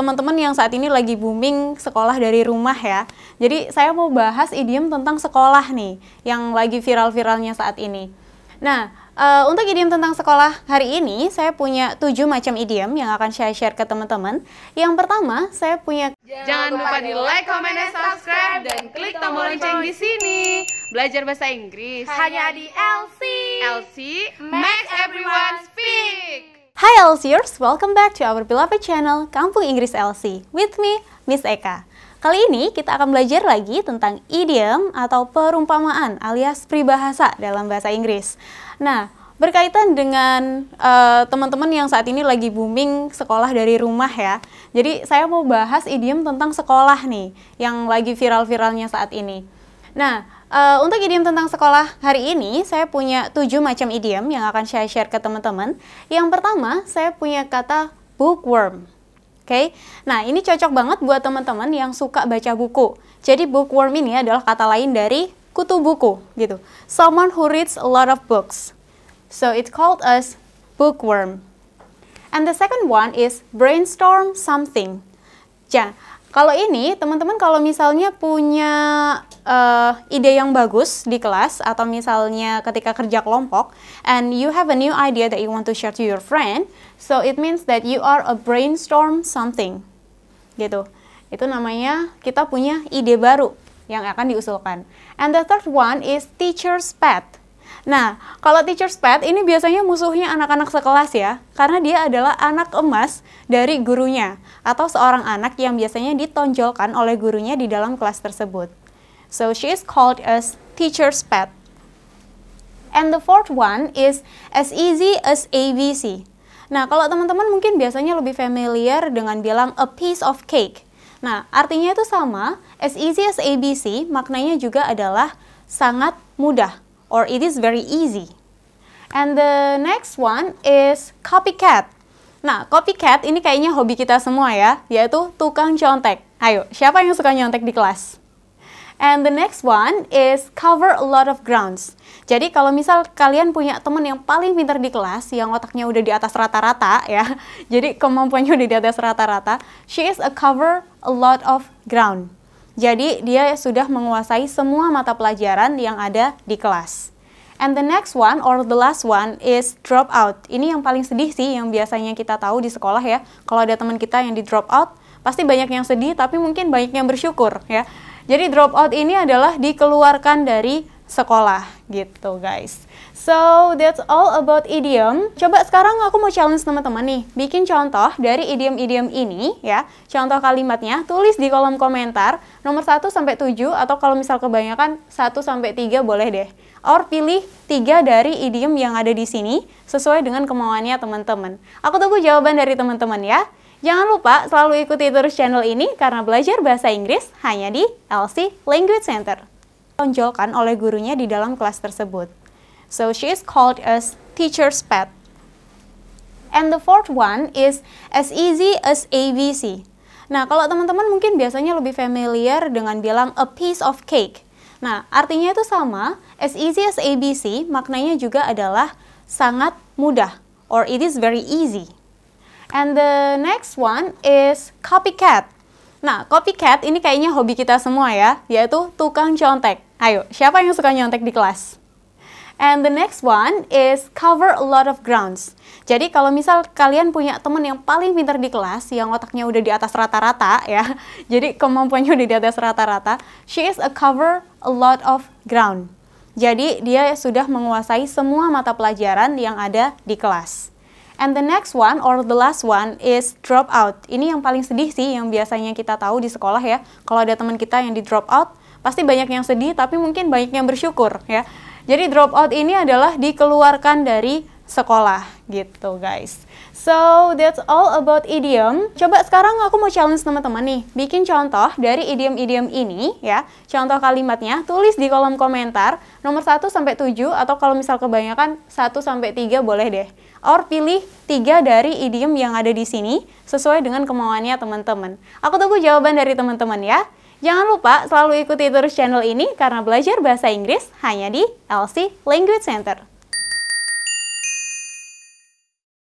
teman-teman yang saat ini lagi booming sekolah dari rumah ya. Jadi saya mau bahas idiom tentang sekolah nih, yang lagi viral-viralnya saat ini. Nah, uh, untuk idiom tentang sekolah hari ini, saya punya tujuh macam idiom yang akan saya share ke teman-teman. Yang pertama, saya punya... Jangan lupa di like, comment, dan subscribe, dan klik tombol lonceng di sini. Belajar bahasa Inggris hanya di LC. LC makes everyone speak. Hi LCers, welcome back to our beloved channel Kampung Inggris LC with me, Miss Eka. Kali ini kita akan belajar lagi tentang idiom atau perumpamaan alias peribahasa dalam bahasa Inggris. Nah, berkaitan dengan uh, teman-teman yang saat ini lagi booming sekolah dari rumah ya. Jadi saya mau bahas idiom tentang sekolah nih yang lagi viral-viralnya saat ini. Nah, Uh, untuk idiom tentang sekolah hari ini, saya punya tujuh macam idiom yang akan saya share ke teman-teman. Yang pertama, saya punya kata bookworm. Oke, okay? nah ini cocok banget buat teman-teman yang suka baca buku. Jadi bookworm ini adalah kata lain dari kutu buku, gitu. Someone who reads a lot of books. So it called us bookworm. And the second one is brainstorm something. Ja, kalau ini teman-teman kalau misalnya punya uh, ide yang bagus di kelas atau misalnya ketika kerja kelompok and you have a new idea that you want to share to your friend, so it means that you are a brainstorm something. Gitu. Itu namanya kita punya ide baru yang akan diusulkan. And the third one is teacher's pet. Nah, kalau teacher's pet ini biasanya musuhnya anak-anak sekelas ya, karena dia adalah anak emas dari gurunya atau seorang anak yang biasanya ditonjolkan oleh gurunya di dalam kelas tersebut. So she is called as teacher's pet. And the fourth one is as easy as ABC. Nah, kalau teman-teman mungkin biasanya lebih familiar dengan bilang a piece of cake. Nah, artinya itu sama, as easy as ABC, maknanya juga adalah sangat mudah, or it is very easy. And the next one is copycat. Nah, copycat ini kayaknya hobi kita semua ya, yaitu tukang contek. Ayo, siapa yang suka nyontek di kelas? And the next one is cover a lot of grounds. Jadi kalau misal kalian punya teman yang paling pintar di kelas, yang otaknya udah di atas rata-rata ya, jadi kemampuannya udah di atas rata-rata, she is a cover a lot of ground. Jadi dia sudah menguasai semua mata pelajaran yang ada di kelas. And the next one or the last one is drop out. Ini yang paling sedih sih yang biasanya kita tahu di sekolah ya. Kalau ada teman kita yang di drop out, pasti banyak yang sedih tapi mungkin banyak yang bersyukur ya jadi drop out ini adalah dikeluarkan dari sekolah gitu guys. So that's all about idiom. Coba sekarang aku mau challenge teman-teman nih, bikin contoh dari idiom-idiom ini ya. Contoh kalimatnya tulis di kolom komentar nomor 1 sampai 7 atau kalau misal kebanyakan 1 sampai 3 boleh deh. Or pilih 3 dari idiom yang ada di sini sesuai dengan kemauannya teman-teman. Aku tunggu jawaban dari teman-teman ya. Jangan lupa selalu ikuti terus channel ini karena belajar bahasa Inggris hanya di LC Language Center. Tonjolkan oleh gurunya di dalam kelas tersebut. So she is called as teacher's pet. And the fourth one is as easy as ABC. Nah, kalau teman-teman mungkin biasanya lebih familiar dengan bilang a piece of cake. Nah, artinya itu sama, as easy as ABC maknanya juga adalah sangat mudah or it is very easy. And the next one is copycat. Nah, copycat ini kayaknya hobi kita semua ya, yaitu tukang contek. Ayo, siapa yang suka nyontek di kelas? And the next one is cover a lot of grounds. Jadi kalau misal kalian punya teman yang paling pintar di kelas, yang otaknya udah di atas rata-rata ya, jadi kemampuannya udah di atas rata-rata, she is a cover a lot of ground. Jadi dia sudah menguasai semua mata pelajaran yang ada di kelas. And the next one or the last one is drop out. Ini yang paling sedih sih yang biasanya kita tahu di sekolah ya. Kalau ada teman kita yang di drop out, pasti banyak yang sedih tapi mungkin banyak yang bersyukur ya. Jadi drop out ini adalah dikeluarkan dari sekolah gitu guys. So that's all about idiom. Coba sekarang aku mau challenge teman-teman nih, bikin contoh dari idiom-idiom ini ya. Contoh kalimatnya tulis di kolom komentar nomor 1 sampai 7 atau kalau misal kebanyakan 1 sampai 3 boleh deh. Or pilih 3 dari idiom yang ada di sini sesuai dengan kemauannya teman-teman. Aku tunggu jawaban dari teman-teman ya. Jangan lupa selalu ikuti terus channel ini karena belajar bahasa Inggris hanya di LC Language Center.